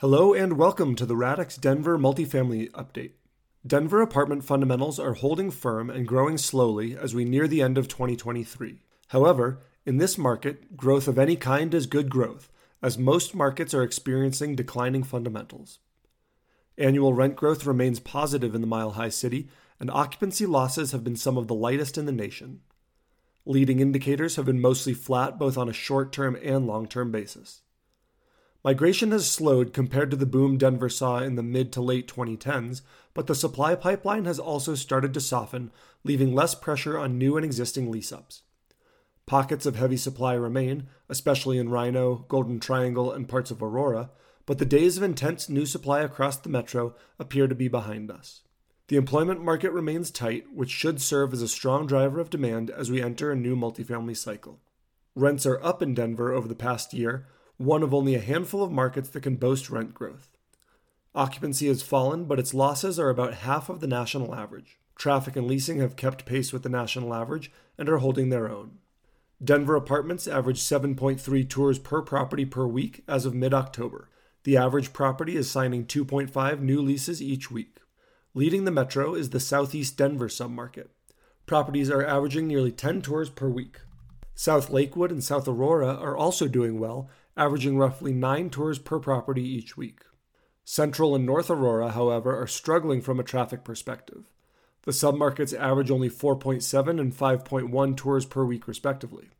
Hello and welcome to the Radix Denver Multifamily Update. Denver apartment fundamentals are holding firm and growing slowly as we near the end of 2023. However, in this market, growth of any kind is good growth, as most markets are experiencing declining fundamentals. Annual rent growth remains positive in the Mile High City, and occupancy losses have been some of the lightest in the nation. Leading indicators have been mostly flat both on a short term and long term basis. Migration has slowed compared to the boom Denver saw in the mid to late 2010s, but the supply pipeline has also started to soften, leaving less pressure on new and existing lease ups. Pockets of heavy supply remain, especially in RiNo, Golden Triangle, and parts of Aurora, but the days of intense new supply across the metro appear to be behind us. The employment market remains tight, which should serve as a strong driver of demand as we enter a new multifamily cycle. Rents are up in Denver over the past year, one of only a handful of markets that can boast rent growth. Occupancy has fallen, but its losses are about half of the national average. Traffic and leasing have kept pace with the national average and are holding their own. Denver apartments average 7.3 tours per property per week as of mid October. The average property is signing 2.5 new leases each week. Leading the metro is the Southeast Denver submarket. Properties are averaging nearly 10 tours per week. South Lakewood and South Aurora are also doing well averaging roughly nine tours per property each week. Central and North Aurora, however, are struggling from a traffic perspective. The submarkets average only 4.7 and 5.1 tours per week, respectively.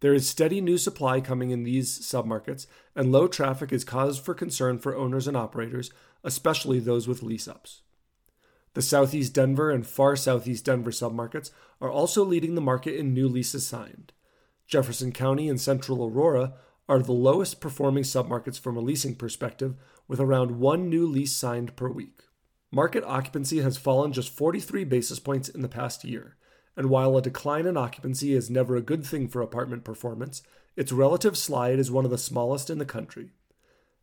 There is steady new supply coming in these submarkets, and low traffic is cause for concern for owners and operators, especially those with lease ups. The Southeast Denver and far Southeast Denver submarkets are also leading the market in new leases signed. Jefferson County and Central Aurora are the lowest performing submarkets from a leasing perspective, with around one new lease signed per week. Market occupancy has fallen just 43 basis points in the past year, and while a decline in occupancy is never a good thing for apartment performance, its relative slide is one of the smallest in the country.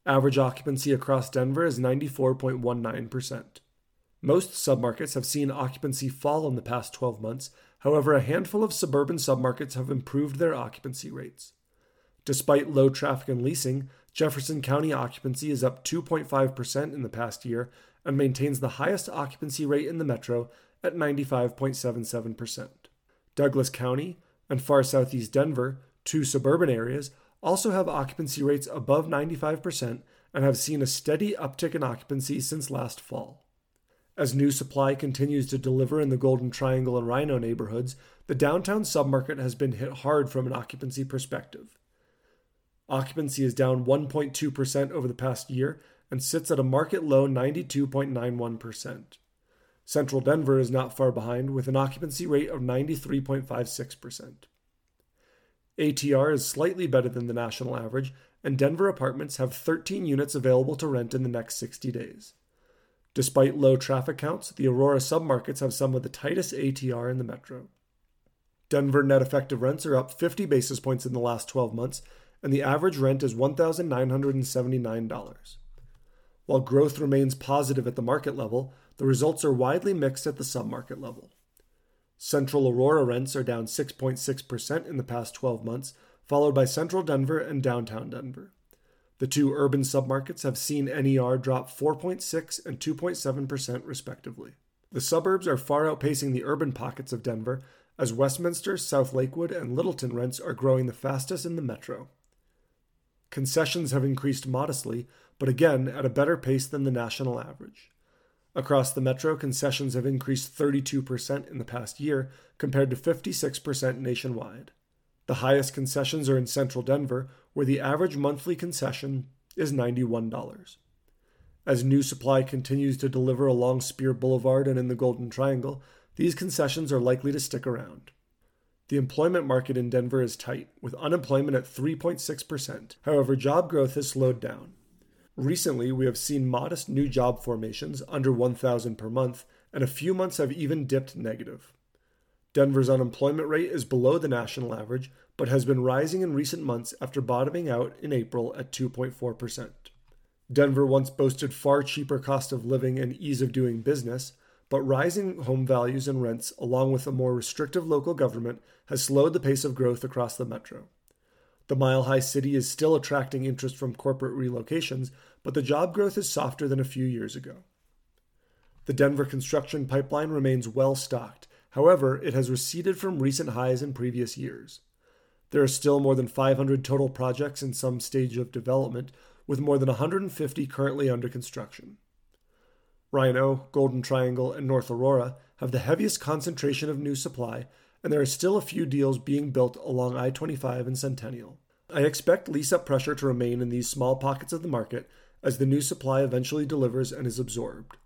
Average occupancy across Denver is 94.19%. Most submarkets have seen occupancy fall in the past 12 months, however, a handful of suburban submarkets have improved their occupancy rates. Despite low traffic and leasing, Jefferson County occupancy is up 2.5% in the past year and maintains the highest occupancy rate in the metro at 95.77%. Douglas County and far southeast Denver, two suburban areas, also have occupancy rates above 95% and have seen a steady uptick in occupancy since last fall. As new supply continues to deliver in the Golden Triangle and RiNo neighborhoods, the downtown submarket has been hit hard from an occupancy perspective. Occupancy is down 1.2% over the past year and sits at a market low 92.91%. Central Denver is not far behind with an occupancy rate of 93.56%. ATR is slightly better than the national average, and Denver apartments have 13 units available to rent in the next 60 days. Despite low traffic counts, the Aurora submarkets have some of the tightest ATR in the metro. Denver net effective rents are up 50 basis points in the last 12 months and the average rent is $1,979. While growth remains positive at the market level, the results are widely mixed at the submarket level. Central Aurora rents are down 6.6% in the past 12 months, followed by Central Denver and Downtown Denver. The two urban submarkets have seen NER drop 4.6 and 2.7% respectively. The suburbs are far outpacing the urban pockets of Denver, as Westminster, South Lakewood, and Littleton rents are growing the fastest in the metro. Concessions have increased modestly, but again at a better pace than the national average. Across the metro, concessions have increased 32% in the past year, compared to 56% nationwide. The highest concessions are in central Denver, where the average monthly concession is $91. As new supply continues to deliver along Speer Boulevard and in the Golden Triangle, these concessions are likely to stick around. The employment market in Denver is tight, with unemployment at 3.6%. However, job growth has slowed down. Recently, we have seen modest new job formations under 1,000 per month, and a few months have even dipped negative. Denver's unemployment rate is below the national average, but has been rising in recent months after bottoming out in April at 2.4%. Denver once boasted far cheaper cost of living and ease of doing business, but rising home values and rents, along with a more restrictive local government, has slowed the pace of growth across the metro. The Mile High City is still attracting interest from corporate relocations, but the job growth is softer than a few years ago. The Denver construction pipeline remains well stocked. However, it has receded from recent highs in previous years. There are still more than 500 total projects in some stage of development, with more than 150 currently under construction. RiNo, Golden Triangle, and North Aurora have the heaviest concentration of new supply, and there are still a few deals being built along I 25 and Centennial. I expect lease up pressure to remain in these small pockets of the market as the new supply eventually delivers and is absorbed.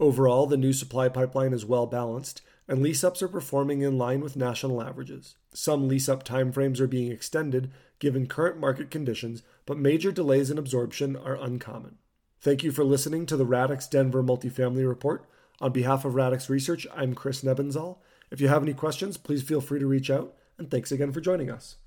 Overall, the new supply pipeline is well balanced, and lease ups are performing in line with national averages. Some lease up timeframes are being extended given current market conditions, but major delays in absorption are uncommon. Thank you for listening to the Radix Denver Multifamily Report. On behalf of Radix Research, I'm Chris Nebenzahl. If you have any questions, please feel free to reach out, and thanks again for joining us.